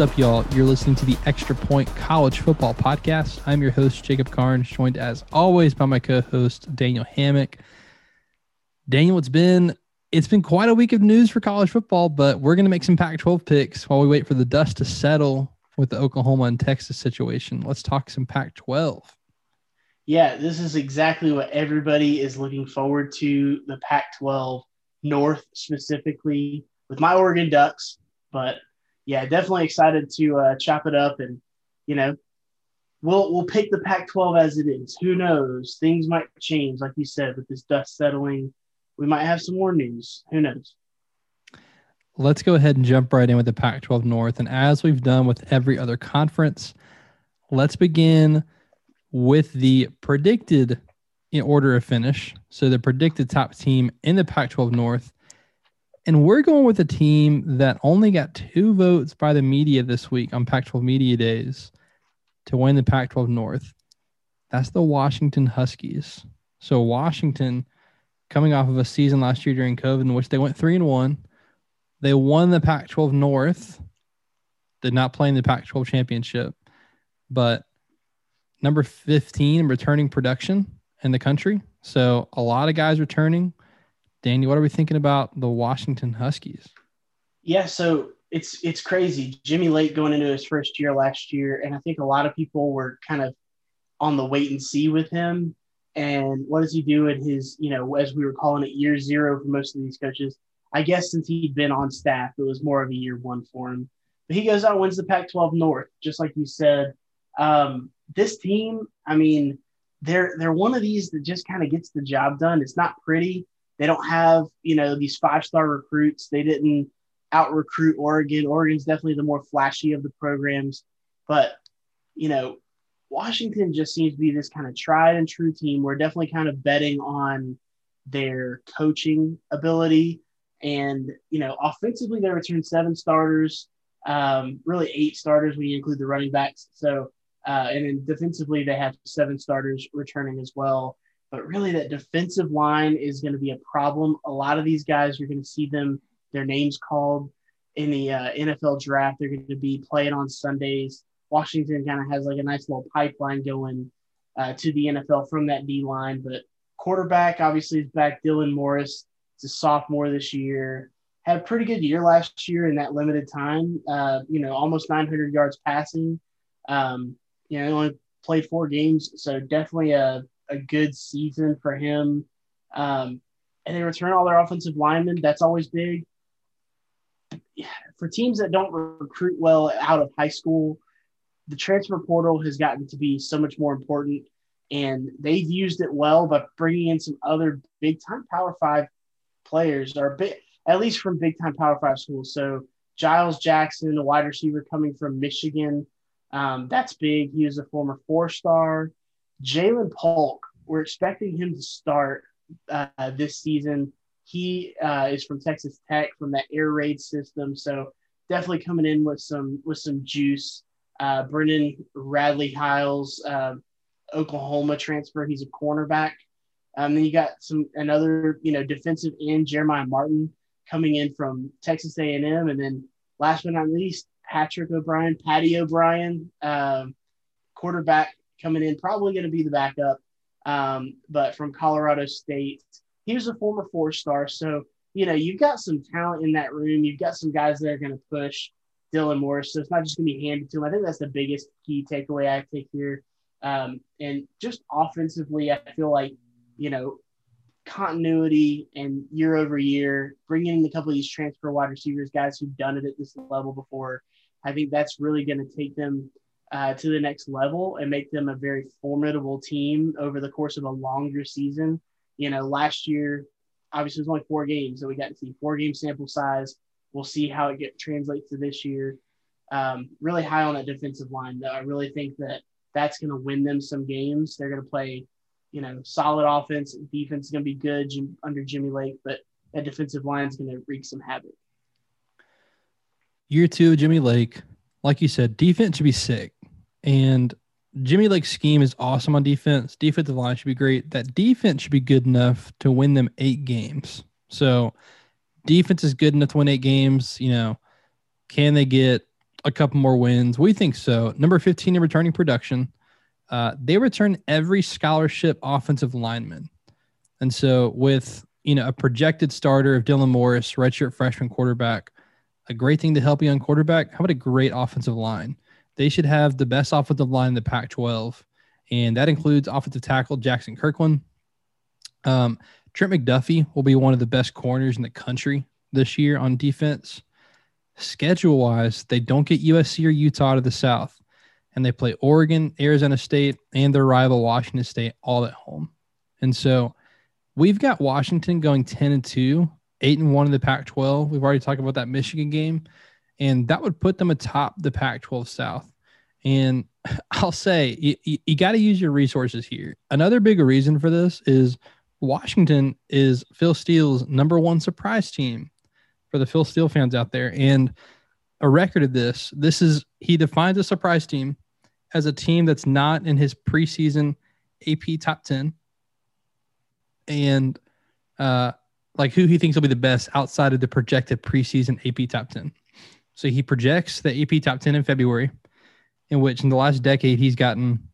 Up, y'all? You're listening to the Extra Point College Football Podcast. I'm your host, Jacob Karnes, joined as always by my co-host Daniel Hammock. Daniel, it's been it's been quite a week of news for college football, but we're gonna make some Pac-12 picks while we wait for the dust to settle with the Oklahoma and Texas situation. Let's talk some Pac-12. Yeah, this is exactly what everybody is looking forward to. The Pac-12 North specifically with my Oregon Ducks, but yeah, definitely excited to uh, chop it up and you know we'll we'll pick the Pac-12 as it is. Who knows? Things might change, like you said, with this dust settling. We might have some more news. Who knows? Let's go ahead and jump right in with the Pac-12 North, and as we've done with every other conference, let's begin with the predicted in order of finish. So the predicted top team in the Pac-12 North and we're going with a team that only got two votes by the media this week on Pac 12 Media Days to win the Pac 12 North. That's the Washington Huskies. So, Washington, coming off of a season last year during COVID in which they went three and one, they won the Pac 12 North, did not play in the Pac 12 championship, but number 15 returning production in the country. So, a lot of guys returning Danny, what are we thinking about the Washington Huskies? Yeah, so it's it's crazy. Jimmy Lake going into his first year last year, and I think a lot of people were kind of on the wait and see with him. And what does he do in his, you know, as we were calling it, year zero for most of these coaches? I guess since he'd been on staff, it was more of a year one for him. But he goes out wins the Pac-12 North, just like you said. Um, this team, I mean, they're they're one of these that just kind of gets the job done. It's not pretty. They don't have, you know, these five star recruits. They didn't out recruit Oregon. Oregon's definitely the more flashy of the programs. But, you know, Washington just seems to be this kind of tried and true team. We're definitely kind of betting on their coaching ability. And, you know, offensively, they returned seven starters, um, really eight starters when you include the running backs. So, uh, and then defensively, they have seven starters returning as well. But really, that defensive line is going to be a problem. A lot of these guys, you're going to see them, their names called in the uh, NFL draft. They're going to be playing on Sundays. Washington kind of has like a nice little pipeline going uh, to the NFL from that D line. But quarterback, obviously, is back. Dylan Morris is a sophomore this year. Had a pretty good year last year in that limited time. Uh, you know, almost 900 yards passing. Um, you know, only played four games, so definitely a a good season for him. Um, and they return all their offensive linemen. That's always big. For teams that don't recruit well out of high school, the transfer portal has gotten to be so much more important. And they've used it well by bringing in some other big time Power Five players, or big, at least from big time Power Five schools. So Giles Jackson, a wide receiver coming from Michigan, um, that's big. He was a former four star. Ja'Lynn Polk, we're expecting him to start uh, this season. He uh, is from Texas Tech from that air raid system, so definitely coming in with some with some juice. Uh, Brendan Radley Hiles, uh, Oklahoma transfer. He's a cornerback. Um, then you got some another you know defensive end Jeremiah Martin coming in from Texas A&M, and then last but not least Patrick O'Brien, Patty O'Brien, um, quarterback coming in, probably going to be the backup, um, but from Colorado State. He was a former four star. So, you know, you've got some talent in that room. You've got some guys that are going to push Dylan Morris. So it's not just going to be handed to him. I think that's the biggest key takeaway I take here. Um, and just offensively, I feel like, you know, continuity and year over year, bringing in a couple of these transfer wide receivers, guys who've done it at this level before, I think that's really going to take them uh, to the next level and make them a very formidable team over the course of a longer season. You know, last year, obviously, it was only four games, so we got to see four game sample size. We'll see how it get translates to this year. Um, really high on that defensive line, though. I really think that that's going to win them some games. They're going to play, you know, solid offense. Defense is going to be good under Jimmy Lake, but that defensive line is going to wreak some havoc. Year two, Jimmy Lake, like you said, defense should be sick. And Jimmy Lake's scheme is awesome on defense. Defensive line should be great. That defense should be good enough to win them eight games. So defense is good enough to win eight games. You know, can they get a couple more wins. We think so. Number 15 in returning production. Uh, they return every scholarship offensive lineman. And so with you know a projected starter of Dylan Morris, redshirt freshman quarterback, a great thing to help you on quarterback. How about a great offensive line? They should have the best offensive line in the Pac-12, and that includes offensive tackle Jackson Kirkland. Um, Trent McDuffie will be one of the best corners in the country this year on defense. Schedule wise, they don't get USC or Utah to the South, and they play Oregon, Arizona State, and their rival Washington State all at home. And so we've got Washington going 10 and 2, 8 and 1 in the Pac 12. We've already talked about that Michigan game, and that would put them atop the Pac 12 South. And I'll say you, you, you got to use your resources here. Another big reason for this is Washington is Phil Steele's number one surprise team for the Phil Steele fans out there. And a record of this, this is he defines a surprise team as a team that's not in his preseason AP top 10 and uh, like who he thinks will be the best outside of the projected preseason AP top 10. So he projects the AP top 10 in February, in which in the last decade he's gotten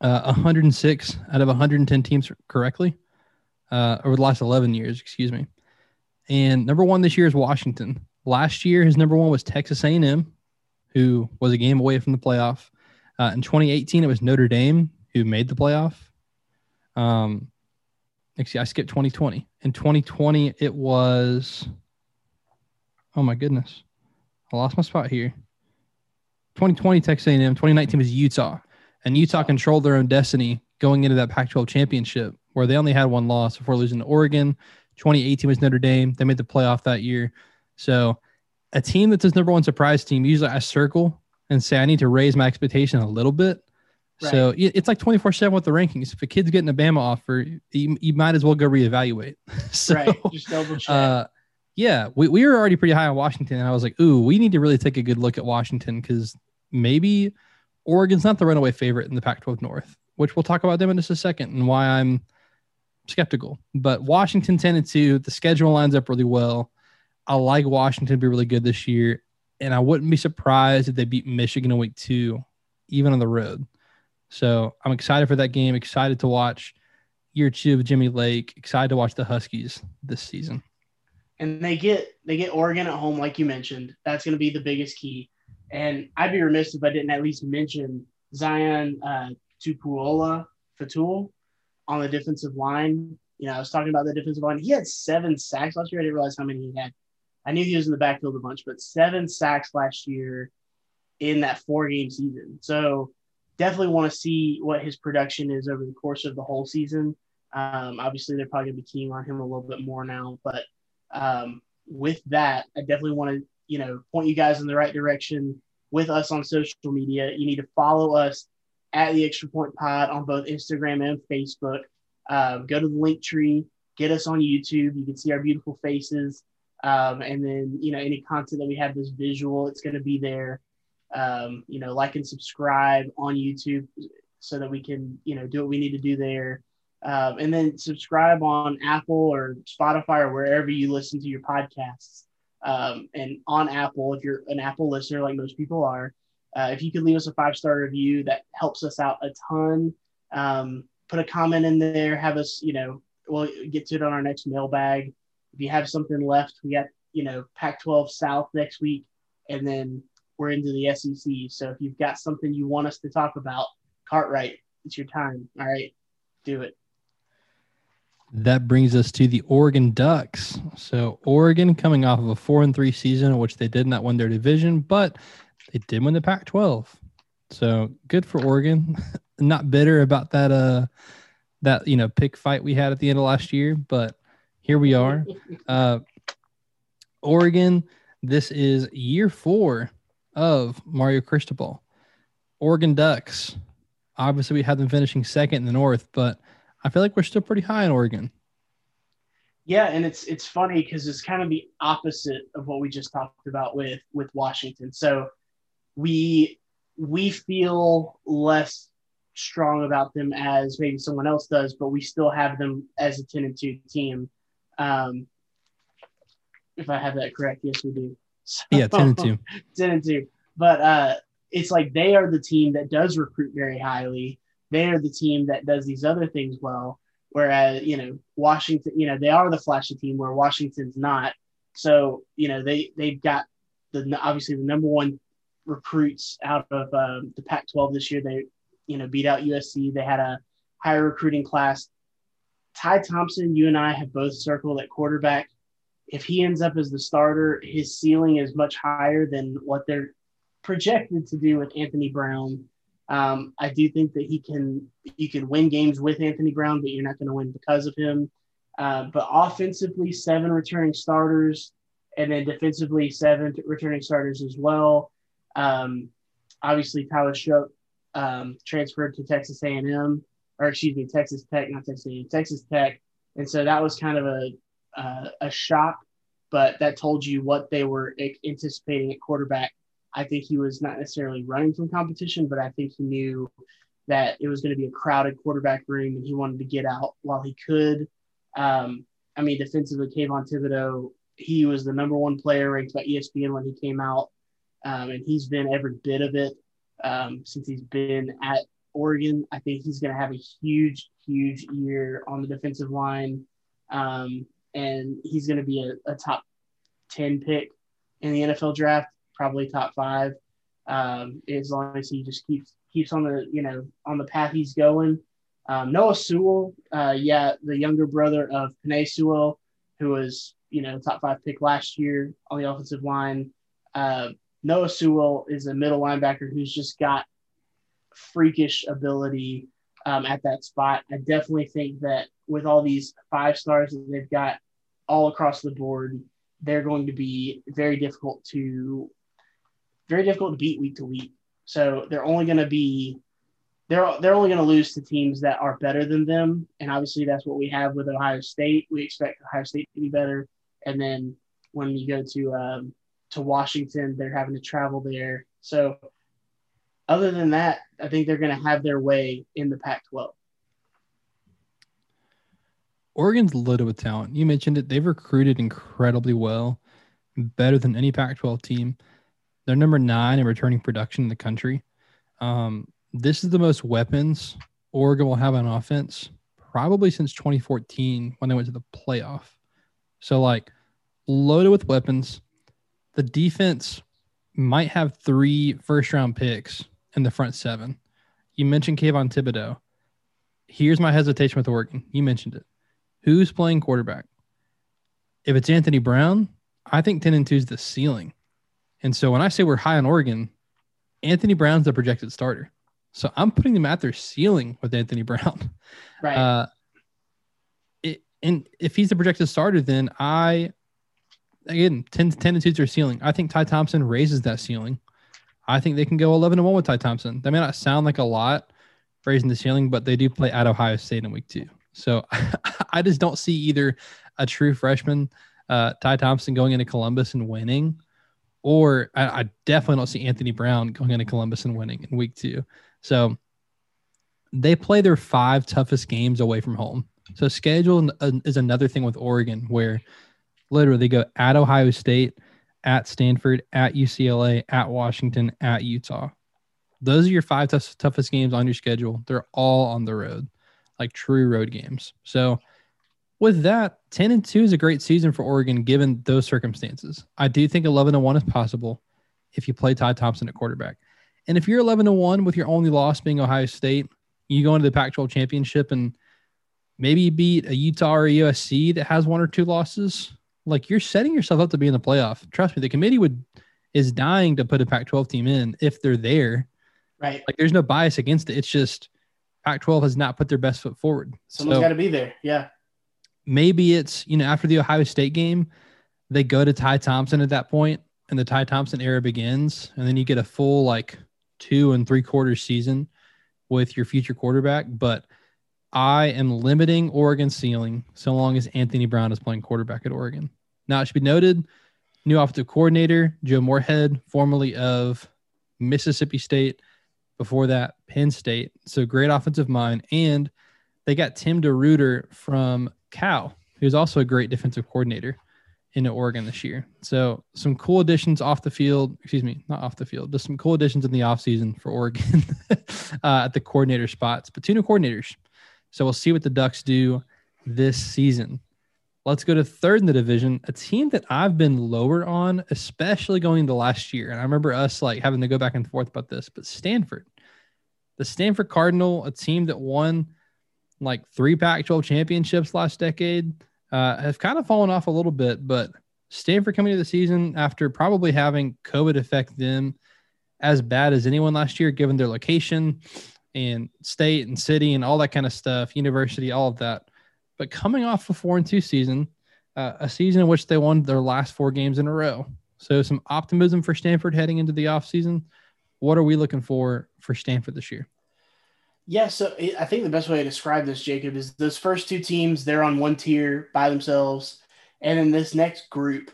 uh, 106 out of 110 teams correctly uh, over the last 11 years, excuse me. And number one this year is Washington. Last year, his number one was Texas A&M, who was a game away from the playoff. Uh, in 2018, it was Notre Dame, who made the playoff. Um, actually, I skipped 2020. In 2020, it was. Oh my goodness, I lost my spot here. 2020 Texas A&M. 2019 was Utah, and Utah controlled their own destiny going into that Pac-12 championship, where they only had one loss before losing to Oregon. 2018 was Notre Dame. They made the playoff that year. So a team that's his number one surprise team, usually I circle and say I need to raise my expectation a little bit. Right. So it's like 24 7 with the rankings. If a kid's getting a Bama offer, you, you might as well go reevaluate. so, right. Just double check. Uh, yeah, we, we were already pretty high on Washington. And I was like, ooh, we need to really take a good look at Washington because maybe Oregon's not the runaway favorite in the Pac 12 North, which we'll talk about them in just a second and why I'm skeptical. But Washington 10 and 2, the schedule lines up really well. I like Washington to be really good this year. And I wouldn't be surprised if they beat Michigan in week two, even on the road. So I'm excited for that game. Excited to watch year two of Jimmy Lake. Excited to watch the Huskies this season. And they get they get Oregon at home, like you mentioned. That's going to be the biggest key. And I'd be remiss if I didn't at least mention Zion uh, Tupuola Fetui on the defensive line. You know, I was talking about the defensive line. He had seven sacks last year. I didn't realize how many he had. I knew he was in the backfield a bunch, but seven sacks last year in that four game season. So definitely want to see what his production is over the course of the whole season. Um, obviously, they're probably going to be keying on him a little bit more now, but um, with that, I definitely want to you know point you guys in the right direction with us on social media. You need to follow us at the Extra Point Pod on both Instagram and Facebook. Um, go to the link tree, get us on YouTube. You can see our beautiful faces. Um, and then, you know, any content that we have this visual, it's going to be there um, you know, like and subscribe on YouTube so that we can, you know, do what we need to do there. Um, and then subscribe on Apple or Spotify or wherever you listen to your podcasts. Um, and on Apple, if you're an Apple listener, like most people are, uh, if you could leave us a five star review, that helps us out a ton. Um, put a comment in there, have us, you know, we'll get to it on our next mailbag. If you have something left, we got, you know, Pac 12 South next week. And then we're into the SEC. So if you've got something you want us to talk about, Cartwright, it's your time. All right, do it. That brings us to the Oregon Ducks. So Oregon coming off of a four and three season, which they did not win their division, but they did win the Pac-12. So good for Oregon. not bitter about that uh that you know pick fight we had at the end of last year, but here we are. Uh Oregon, this is year four of Mario Cristobal. Oregon Ducks. Obviously, we had them finishing second in the North, but I feel like we're still pretty high in Oregon. Yeah, and it's it's funny because it's kind of the opposite of what we just talked about with with Washington. So we we feel less strong about them as maybe someone else does, but we still have them as a ten and two team. Um, if I have that correct, yes, we do. So, yeah, ten and two. ten and two. but uh, it's like they are the team that does recruit very highly. They are the team that does these other things well. Whereas, you know, Washington, you know, they are the flashy team where Washington's not. So, you know, they, they've got the, obviously the number one recruits out of um, the Pac 12 this year. They, you know, beat out USC. They had a higher recruiting class. Ty Thompson, you and I have both circled at quarterback. If he ends up as the starter, his ceiling is much higher than what they're projected to do with Anthony Brown. Um, I do think that he can you can win games with Anthony Brown, but you're not going to win because of him. Uh, but offensively, seven returning starters, and then defensively, seven returning starters as well. Um, obviously, Tyler Shough um, transferred to Texas A&M, or excuse me, Texas Tech, not Texas A&M, Texas Tech, and so that was kind of a uh, a shock, but that told you what they were anticipating at quarterback I think he was not necessarily running from competition, but I think he knew that it was going to be a crowded quarterback room and he wanted to get out while he could. Um, I mean, defensively, Kayvon Thibodeaux, he was the number one player ranked by ESPN when he came out, um, and he's been every bit of it um, since he's been at Oregon. I think he's going to have a huge, huge year on the defensive line, um, and he's going to be a, a top 10 pick in the NFL draft probably top five. Um, as long as he just keeps keeps on the you know on the path he's going. Um, Noah Sewell, uh, yeah, the younger brother of Penei Sewell, who was you know top five pick last year on the offensive line. Uh, Noah Sewell is a middle linebacker who's just got freakish ability um, at that spot. I definitely think that with all these five stars that they've got all across the board, they're going to be very difficult to very difficult to beat week to week. So they're only going to be they're they're only going to lose to teams that are better than them, and obviously that's what we have with Ohio State. We expect Ohio State to be better, and then when you go to um, to Washington, they're having to travel there. So other than that, I think they're going to have their way in the Pac-12. Oregon's loaded with talent. You mentioned it; they've recruited incredibly well, better than any Pac-12 team. They're number nine in returning production in the country. Um, this is the most weapons Oregon will have on offense probably since 2014 when they went to the playoff. So, like, loaded with weapons. The defense might have three first round picks in the front seven. You mentioned Kayvon Thibodeaux. Here's my hesitation with Oregon. You mentioned it. Who's playing quarterback? If it's Anthony Brown, I think 10 and 2 is the ceiling. And so when I say we're high on Oregon, Anthony Brown's the projected starter. So I'm putting them at their ceiling with Anthony Brown. Right. Uh, it, and if he's the projected starter, then I, again, 10, 10 and 2 is their ceiling. I think Ty Thompson raises that ceiling. I think they can go 11 and 1 with Ty Thompson. That may not sound like a lot raising the ceiling, but they do play at Ohio State in week two. So I just don't see either a true freshman, uh, Ty Thompson, going into Columbus and winning or I, I, definitely don't see Anthony Brown going into Columbus and winning in week two. So they play their five toughest games away from home. So schedule uh, is another thing with Oregon where literally they go at Ohio State, at Stanford, at UCLA, at Washington, at Utah. Those are your five t- toughest games on your schedule. They're all on the road, like true road games. So with that, 10 and 2 is a great season for Oregon given those circumstances. I do think 11 and 1 is possible if you play Ty Thompson at quarterback. And if you're 11 and 1 with your only loss being Ohio State, you go into the Pac 12 championship and maybe beat a Utah or a USC that has one or two losses. Like you're setting yourself up to be in the playoff. Trust me, the committee would is dying to put a Pac 12 team in if they're there. Right. Like there's no bias against it. It's just Pac 12 has not put their best foot forward. Someone's so, got to be there. Yeah maybe it's you know after the Ohio State game, they go to Ty Thompson at that point, and the Ty Thompson era begins, and then you get a full like two and three quarters season with your future quarterback. But I am limiting Oregon's ceiling so long as Anthony Brown is playing quarterback at Oregon. Now it should be noted, new offensive coordinator Joe Moorhead, formerly of Mississippi State, before that Penn State. So great offensive mind, and they got Tim DeRuyter from Cal, who's also a great defensive coordinator. into Oregon this year. So some cool additions off the field, excuse me, not off the field, just some cool additions in the offseason for Oregon uh, at the coordinator spots, but two new coordinators. So we'll see what the Ducks do this season. Let's go to third in the division, a team that I've been lower on, especially going into last year. And I remember us like having to go back and forth about this, but Stanford, the Stanford Cardinal, a team that won like three Pac 12 championships last decade, uh, have kind of fallen off a little bit. But Stanford coming to the season after probably having COVID affect them as bad as anyone last year, given their location and state and city and all that kind of stuff, university, all of that. But coming off a four and two season, uh, a season in which they won their last four games in a row. So some optimism for Stanford heading into the offseason. What are we looking for for Stanford this year? Yeah, so I think the best way to describe this, Jacob, is those first two teams, they're on one tier by themselves. And then this next group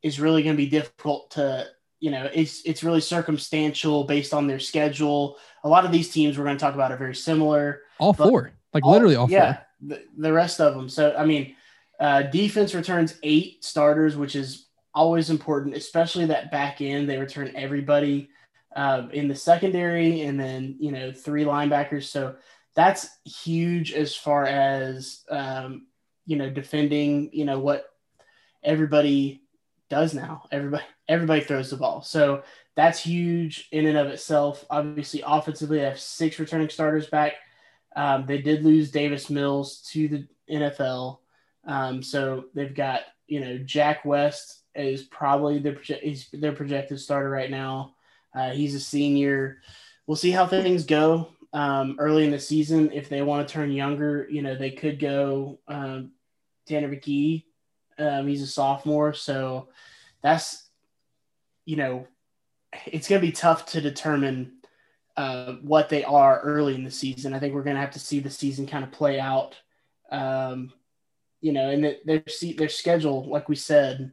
is really going to be difficult to, you know, it's it's really circumstantial based on their schedule. A lot of these teams we're going to talk about are very similar. All four, like all, literally all yeah, four the, the rest of them. So, I mean, uh, defense returns eight starters, which is always important, especially that back end. They return everybody uh, in the secondary and then, you know, three linebackers. So that's huge as far as, um, you know, defending, you know, what everybody does now. Everybody, everybody throws the ball. So that's huge in and of itself. Obviously, offensively, they have six returning starters back. Um, they did lose Davis Mills to the NFL. Um, so they've got, you know, Jack West is probably their, he's their projected starter right now. Uh, he's a senior. We'll see how things go um, early in the season. If they want to turn younger, you know, they could go um, Tanner McKee. Um, he's a sophomore. So that's, you know, it's going to be tough to determine uh, what they are early in the season. I think we're going to have to see the season kind of play out. Um, you know, and their their schedule, like we said,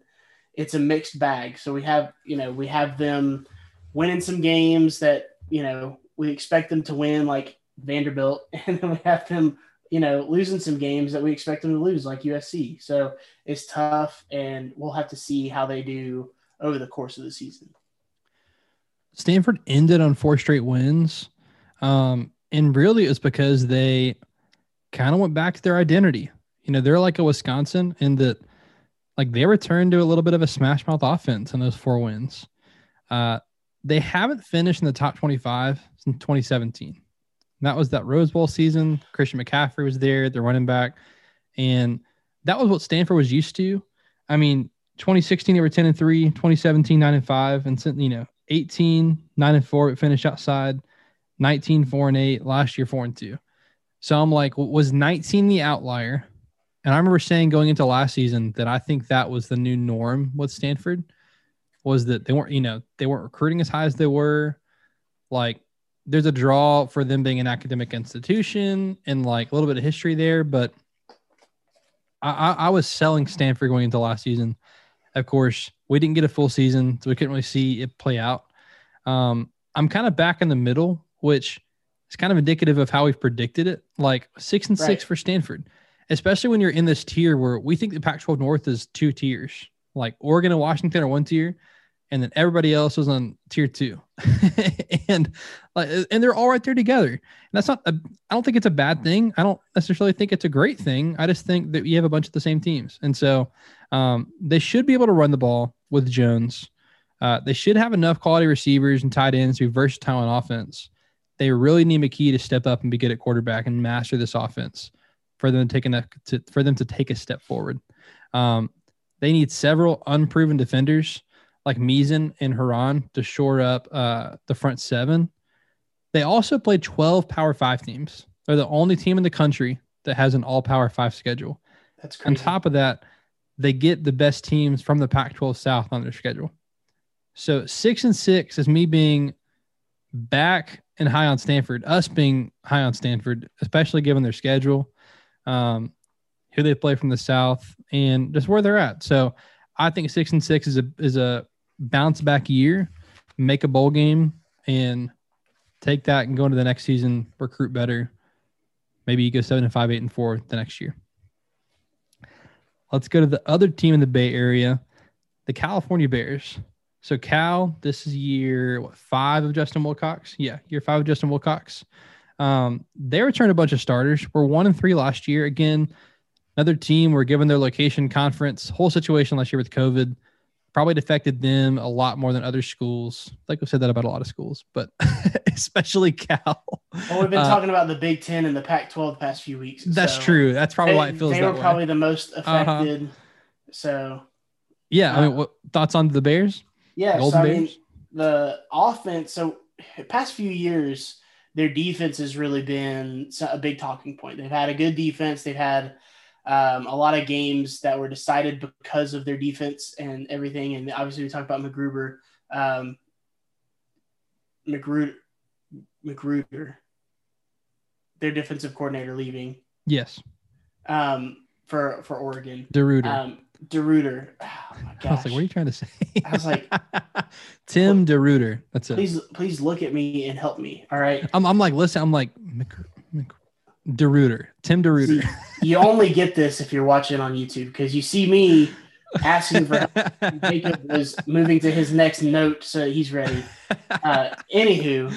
it's a mixed bag. So we have, you know, we have them winning some games that you know we expect them to win, like Vanderbilt, and then we have them, you know, losing some games that we expect them to lose, like USC. So it's tough, and we'll have to see how they do over the course of the season. Stanford ended on four straight wins. Um, and really it was because they kind of went back to their identity. You know, they're like a Wisconsin in that like they returned to a little bit of a smash mouth offense in those four wins. Uh, they haven't finished in the top 25 since 2017. That was that Rose Bowl season. Christian McCaffrey was there, the running back. And that was what Stanford was used to. I mean, 2016 they were 10 and 3, 2017 9 and 5 and you know, 18, 9 and 4, it finished outside. 19, 4 and 8. Last year, 4 and 2. So I'm like, was 19 the outlier? And I remember saying going into last season that I think that was the new norm with Stanford was that they weren't, you know, they weren't recruiting as high as they were. Like, there's a draw for them being an academic institution and like a little bit of history there, but I, I, I was selling Stanford going into last season. Of course, we didn't get a full season, so we couldn't really see it play out. Um, I'm kind of back in the middle, which is kind of indicative of how we've predicted it. Like six and right. six for Stanford, especially when you're in this tier where we think the Pac-12 North is two tiers. Like Oregon and Washington are one tier, and then everybody else was on tier two, and and they're all right there together. And that's not. I don't think it's a bad thing. I don't necessarily think it's a great thing. I just think that you have a bunch of the same teams, and so um, they should be able to run the ball with Jones. Uh, they should have enough quality receivers and tight ends to be versatile in offense. They really need McKee to step up and be good at quarterback and master this offense for them to take a to, for them to take a step forward. Um, they need several unproven defenders like Meason and Herron to shore up uh, the front seven. They also play 12 Power Five teams. They're the only team in the country that has an all Power Five schedule. That's crazy. On top of that, they get the best teams from the Pac 12 South on their schedule. So six and six is me being back and high on Stanford, us being high on Stanford, especially given their schedule, um, who they play from the South, and just where they're at. So I think six and six is a is a bounce back year, make a bowl game, and take that and go into the next season, recruit better. Maybe you go seven and five, eight and four the next year. let's go to the other team in the Bay Area, the California Bears. So Cal, this is year what, five of Justin Wilcox. Yeah, year five of Justin Wilcox. Um, they returned a bunch of starters. We're one and three last year. Again, another team. We're given their location conference. Whole situation last year with COVID probably affected them a lot more than other schools. Like we've said that about a lot of schools, but especially Cal. Well, we've been uh, talking about the Big Ten and the Pac-12 the past few weeks. That's so true. That's probably they, why it feels. Like they were way. probably the most uh-huh. affected. Uh-huh. So. Yeah, uh, I mean, what thoughts on the Bears? Yeah, so, I mean, the offense. So past few years, their defense has really been a big talking point. They've had a good defense. They've had um, a lot of games that were decided because of their defense and everything. And obviously, we talked about McGruber, um, McGruder, McGruder, their defensive coordinator leaving. Yes. Um, for for Oregon. DeRuyter. Um, DeRuyter. Oh my gosh. I was like, what are you trying to say? I was like, Tim well, DeRuyter. That's it. Please, please look at me and help me. All right. I'm, I'm like, listen, I'm like, Mc, Mc, DeRuyter, Tim DeRuyter. See, you only get this if you're watching on YouTube because you see me asking for help. Jacob was moving to his next note so he's ready. Uh, anywho,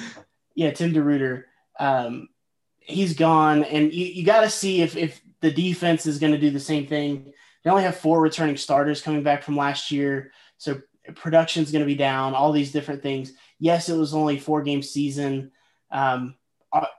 yeah, Tim DeRuyter, um, he's gone, and you, you got to see if if the defense is going to do the same thing. They only have four returning starters coming back from last year, so production's going to be down. All these different things. Yes, it was only four game season. Um,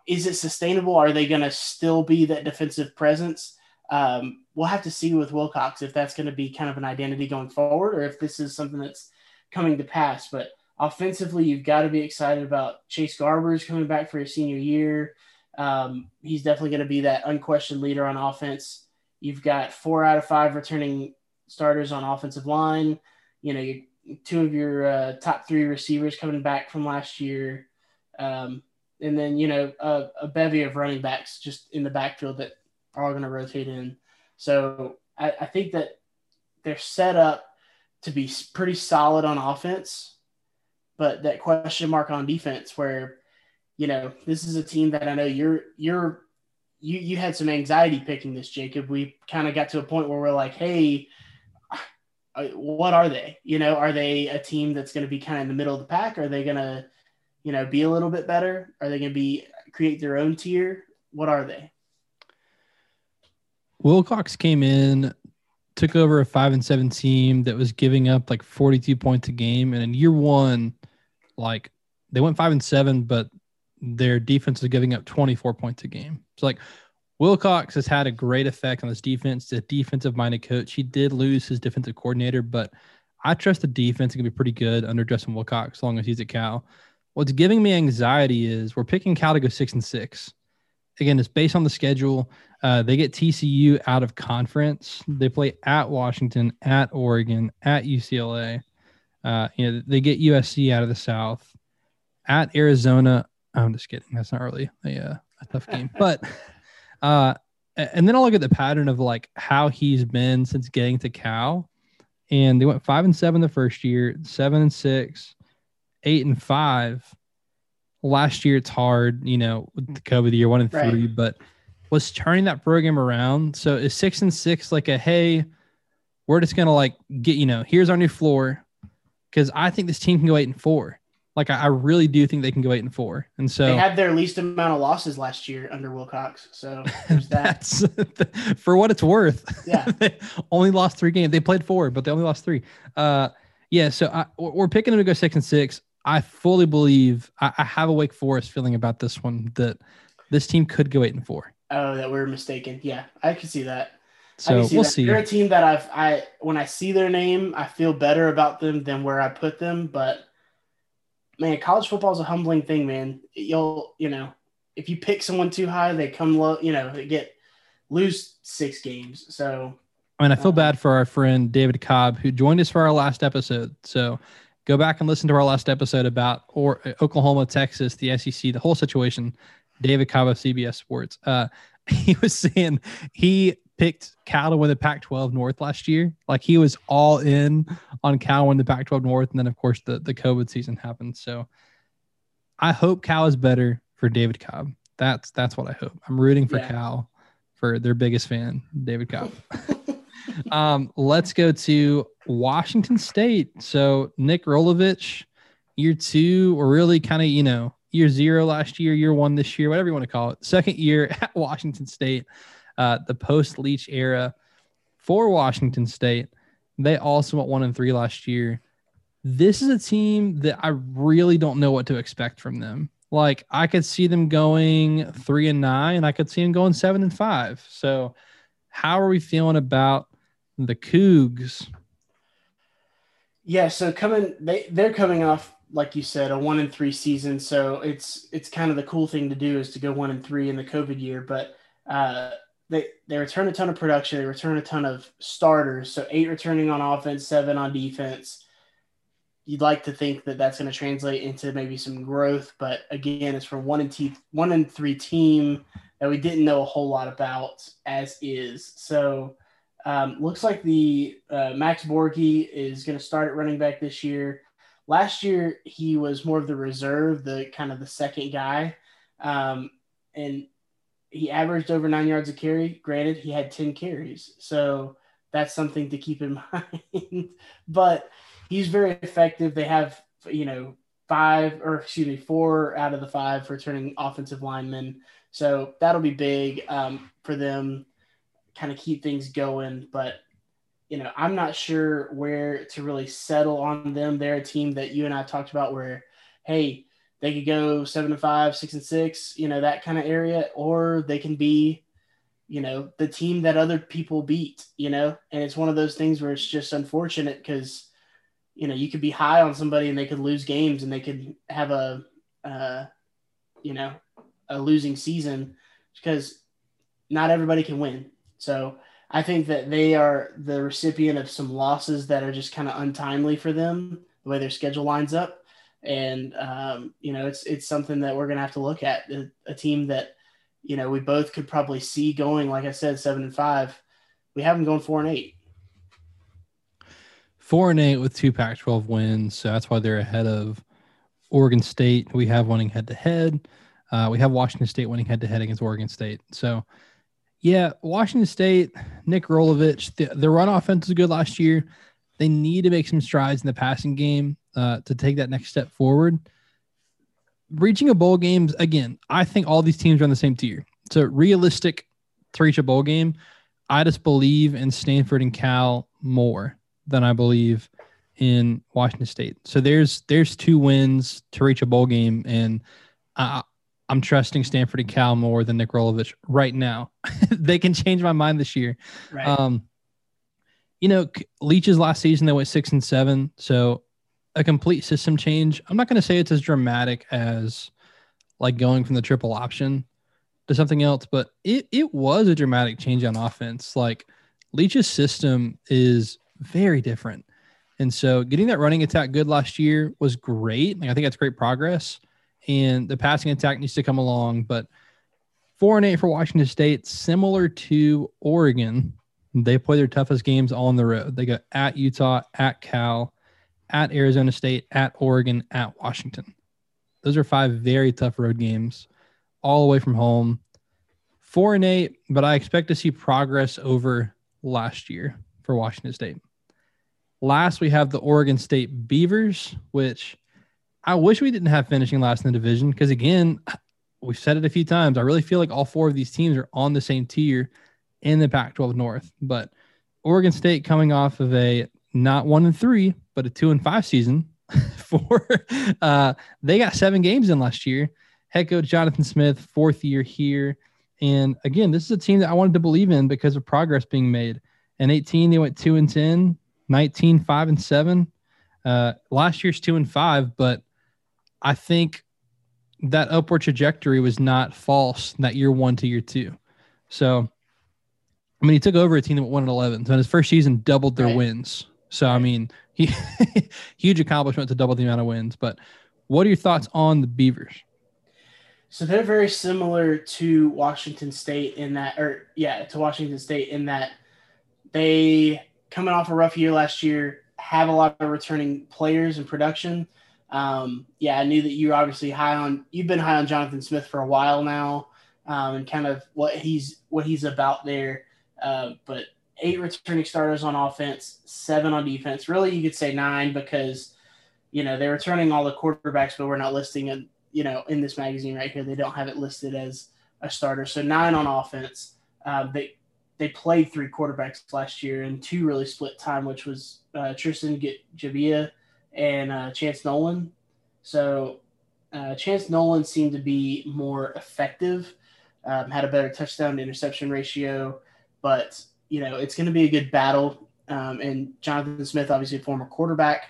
is it sustainable? Are they going to still be that defensive presence? Um, we'll have to see with Wilcox if that's going to be kind of an identity going forward or if this is something that's coming to pass. But offensively, you've got to be excited about Chase Garbers coming back for his senior year. Um, he's definitely going to be that unquestioned leader on offense. You've got four out of five returning starters on offensive line. You know, you, two of your uh, top three receivers coming back from last year. Um, and then you know a, a bevy of running backs just in the backfield that are all going to rotate in. So I, I think that they're set up to be pretty solid on offense, but that question mark on defense, where you know this is a team that I know you're you're you you had some anxiety picking this, Jacob. We kind of got to a point where we're like, hey, what are they? You know, are they a team that's going to be kind of in the middle of the pack? Are they going to you know, be a little bit better? Are they going to be create their own tier? What are they? Wilcox came in, took over a five and seven team that was giving up like 42 points a game. And in year one, like they went five and seven, but their defense was giving up 24 points a game. So like Wilcox has had a great effect on this defense. The defensive minded coach. He did lose his defensive coordinator, but I trust the defense is gonna be pretty good under Justin Wilcox as long as he's at Cal. What's giving me anxiety is we're picking Cal to go six and six. Again, it's based on the schedule. Uh, they get TCU out of conference. They play at Washington, at Oregon, at UCLA. Uh, you know, they get USC out of the South, at Arizona. I'm just kidding. That's not really a, uh, a tough game, but uh, and then I'll look at the pattern of like how he's been since getting to Cal, and they went five and seven the first year, seven and six, eight and five. Last year it's hard, you know, with the COVID year, one and three, right. but was turning that program around. So is six and six like a hey, we're just gonna like get, you know, here's our new floor. Cause I think this team can go eight and four. Like I, I really do think they can go eight and four. And so they had their least amount of losses last year under Wilcox. So that. that's for what it's worth. Yeah. they only lost three games. They played four, but they only lost three. Uh yeah, so I, we're picking them to go six and six. I fully believe I, I, have a Wake Forest feeling about this one that this team could go eight and four. Oh, that we're mistaken. Yeah, I can see that. So see we'll that. see. They're a team that I've I when I see their name, I feel better about them than where I put them. But man, college football is a humbling thing, man. You'll you know if you pick someone too high, they come low. You know, they get lose six games. So I mean, I feel um, bad for our friend David Cobb who joined us for our last episode. So go back and listen to our last episode about or Oklahoma, Texas, the SEC, the whole situation. David Cobb of CBS Sports. Uh, he was saying he picked Cal to win the Pac-12 North last year. Like he was all in on Cal win the Pac-12 North, and then of course the the COVID season happened. So I hope Cal is better for David Cobb. That's that's what I hope. I'm rooting for yeah. Cal for their biggest fan, David Cobb. um, let's go to Washington State. So Nick Rolovich, year two, or really kind of, you know, year zero last year, year one this year, whatever you want to call it. Second year at Washington State, uh, the post Leach era for Washington State. They also went one and three last year. This is a team that I really don't know what to expect from them. Like I could see them going three and nine. and I could see them going seven and five. So, how are we feeling about the Cougs? Yeah, so coming they they're coming off like you said a one and three season. So it's it's kind of the cool thing to do is to go one and three in the COVID year. But uh, they they return a ton of production. They return a ton of starters. So eight returning on offense, seven on defense. You'd like to think that that's going to translate into maybe some growth, but again, it's from one and te- one and three team that we didn't know a whole lot about as is. So um, looks like the uh, Max Borghi is going to start at running back this year. Last year he was more of the reserve, the kind of the second guy, um, and he averaged over nine yards a carry. Granted, he had 10 carries. So that's something to keep in mind. but he's very effective. They have, you know, five or excuse me, four out of the five returning offensive linemen. So that'll be big um, for them, kind of keep things going. But, you know, I'm not sure where to really settle on them. They're a team that you and I talked about where, hey, they could go seven and five, six and six, you know, that kind of area, or they can be, you know, the team that other people beat, you know, and it's one of those things where it's just unfortunate because, you know, you could be high on somebody and they could lose games and they could have a, uh, you know, a losing season because not everybody can win. So I think that they are the recipient of some losses that are just kind of untimely for them, the way their schedule lines up and um, you know it's it's something that we're gonna have to look at a, a, team that you know we both could probably see going like I said seven and five. We have them going four and eight. Four and eight with two Pac-12 wins, so that's why they're ahead of Oregon State. We have winning head to head. We have Washington State winning head to head against Oregon State. So, yeah, Washington State, Nick Rolovich, the, run offense was good last year. They need to make some strides in the passing game uh, to take that next step forward. Reaching a bowl game, again, I think all these teams are on the same tier. So realistic to reach a bowl game. I just believe in Stanford and Cal more than I believe in Washington State. So there's there's two wins to reach a bowl game, and I, I'm trusting Stanford and Cal more than Nick Rolovich right now. they can change my mind this year. Right. Um, you know, Leach's last season they went six and seven, so a complete system change. I'm not going to say it's as dramatic as like going from the triple option to something else, but it it was a dramatic change on offense. Like Leach's system is very different. And so getting that running attack good last year was great. Like I think that's great progress. And the passing attack needs to come along. But four and eight for Washington State, similar to Oregon. They play their toughest games on the road. They go at Utah, at Cal, at Arizona State, at Oregon, at Washington. Those are five very tough road games, all away from home. Four and eight, but I expect to see progress over last year for Washington State. Last, we have the Oregon State Beavers, which I wish we didn't have finishing last in the division because, again, we've said it a few times. I really feel like all four of these teams are on the same tier in the Pac 12 North. But Oregon State coming off of a not one and three, but a two and five season for uh, they got seven games in last year. Head coach Jonathan Smith, fourth year here. And again, this is a team that I wanted to believe in because of progress being made. In 18, they went two and 10, 19, five and seven. Uh, last year's two and five, but I think that upward trajectory was not false that year one to year two. So, I mean, he took over a team that went 1 and 11. So in his first season, doubled their right. wins. So I mean, he, huge accomplishment to double the amount of wins. But what are your thoughts on the Beavers? So they're very similar to Washington State in that, or yeah, to Washington State in that they coming off a rough year last year, have a lot of returning players and production. Um, yeah, I knew that you're obviously high on. You've been high on Jonathan Smith for a while now, um, and kind of what he's what he's about there. Uh, but eight returning starters on offense, seven on defense. Really, you could say nine because you know they're returning all the quarterbacks, but we're not listing it. You know, in this magazine right here, they don't have it listed as a starter. So nine on offense. Uh, they they played three quarterbacks last year and two really split time, which was uh, Tristan Gebbia and uh, Chance Nolan. So uh, Chance Nolan seemed to be more effective, um, had a better touchdown to interception ratio, but you know it's going to be a good battle. Um, and Jonathan Smith, obviously a former quarterback,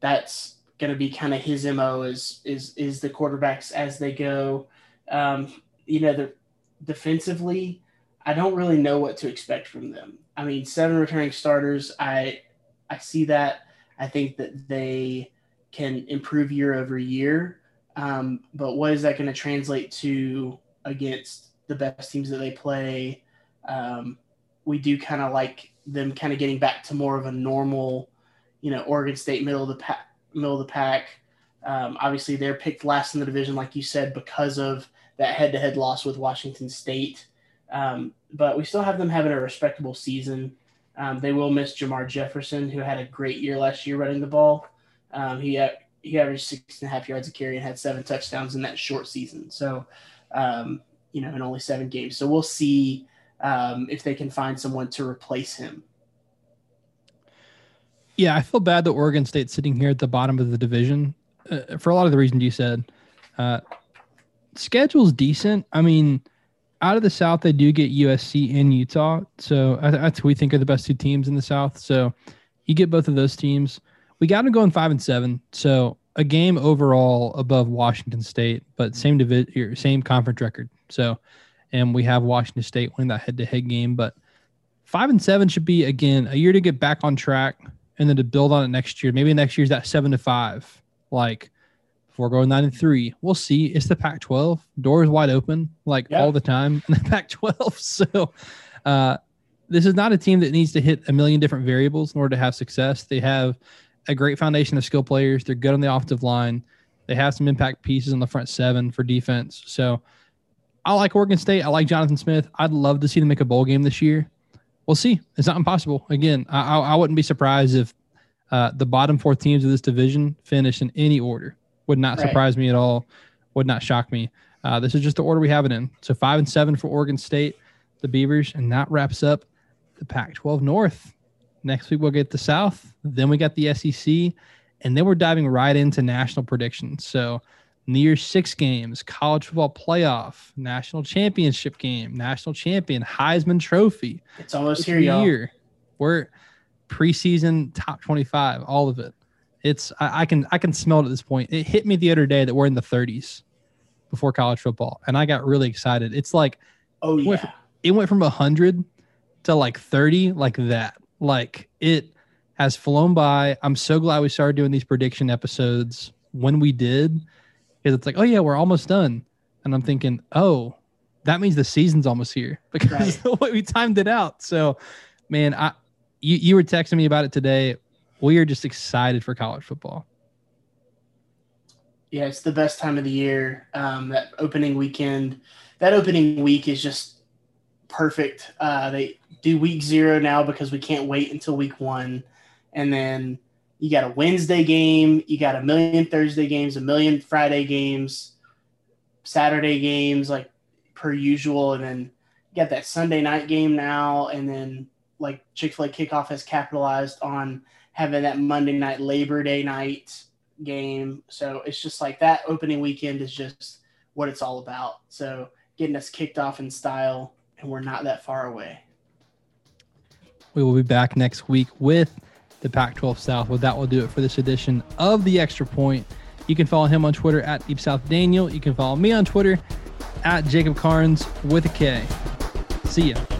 that's going to be kind of his mo is is is the quarterbacks as they go. Um, you know, the defensively, I don't really know what to expect from them. I mean, seven returning starters, I I see that. I think that they can improve year over year. Um, but what is that going to translate to against the best teams that they play? Um, we do kind of like them kind of getting back to more of a normal, you know, Oregon State middle of the pack. Middle of the pack. Um, obviously, they're picked last in the division, like you said, because of that head-to-head loss with Washington State. Um, but we still have them having a respectable season. Um, they will miss Jermar Jefferson, who had a great year last year running the ball. Um, he he averaged six and a half yards a carry and had seven touchdowns in that short season. So, um, you know, in only seven games. So we'll see um, if they can find someone to replace him. Yeah, I feel bad that Oregon State's sitting here at the bottom of the division uh, for a lot of the reasons you said. Uh, schedule's decent. I mean, out of the South, they do get USC and Utah. So that's we think are the best two teams in the South. So you get both of those teams. We got them going five and seven. So a game overall above Washington State, but same division, same conference record. So, and we have Washington State winning that head-to-head game. But five and seven should be again a year to get back on track, and then to build on it next year. Maybe next year's that seven to five. Like before going nine and three. We'll see. It's the Pac 12. Doors wide open like yeah. all the time in the Pac 12. So uh, this is not a team that needs to hit a million different variables in order to have success. They have a great foundation of skill players. They're good on the offensive line. They have some impact pieces on the front seven for defense. So I like Oregon State. I like Jonathan Smith. I'd love to see them make a bowl game this year. We'll see. It's not impossible. Again, I, I wouldn't be surprised if uh, the bottom four teams of this division finish in any order. Would not right. surprise me at all. Would not shock me. Uh, this is just the order we have it in. So five and seven for Oregon State, the Beavers, and that wraps up the Pac-12 North. Next week we'll get the South. Then we got the SEC, and then we're diving right into national predictions. So New Year's six games, college football playoff, national championship game, national champion, Heisman Trophy. It's almost it's here, y'all. Year. We're preseason top twenty-five, all of it. It's I, I, can I can smell it at this point. It hit me the other day that we're in the 30s before college football, and I got really excited. It's like oh yeah, it went from, it went from 100 to like 30 like that. Like it has flown by. I'm so glad we started doing these prediction episodes when we did, because it's like oh yeah, we're almost done, and I'm thinking oh that means the season's almost here because right. the way we timed it out. So man, I you, you were texting me about it today we are just excited for college football. Yeah, it's the best time of the year. Um, that opening weekend, that opening week is just perfect. Uh, they do week zero now because we can't wait until week one, and then you got a Wednesday game, you got a million Thursday games, a million Friday games, Saturday games like per usual, and then you got that Sunday night game now, and then like Chick Fil A kickoff has capitalized on having that Monday night Labor Day night game. So it's just like that opening weekend is just what it's all about. So getting us kicked off in style, and we're not that far away. We will be back next week with the Pac 12 South. Well, that will do it for this edition of The Extra Point. You can follow him on Twitter at Deep South Daniel. You can follow me on Twitter at Jacob Karnes with a K. See ya.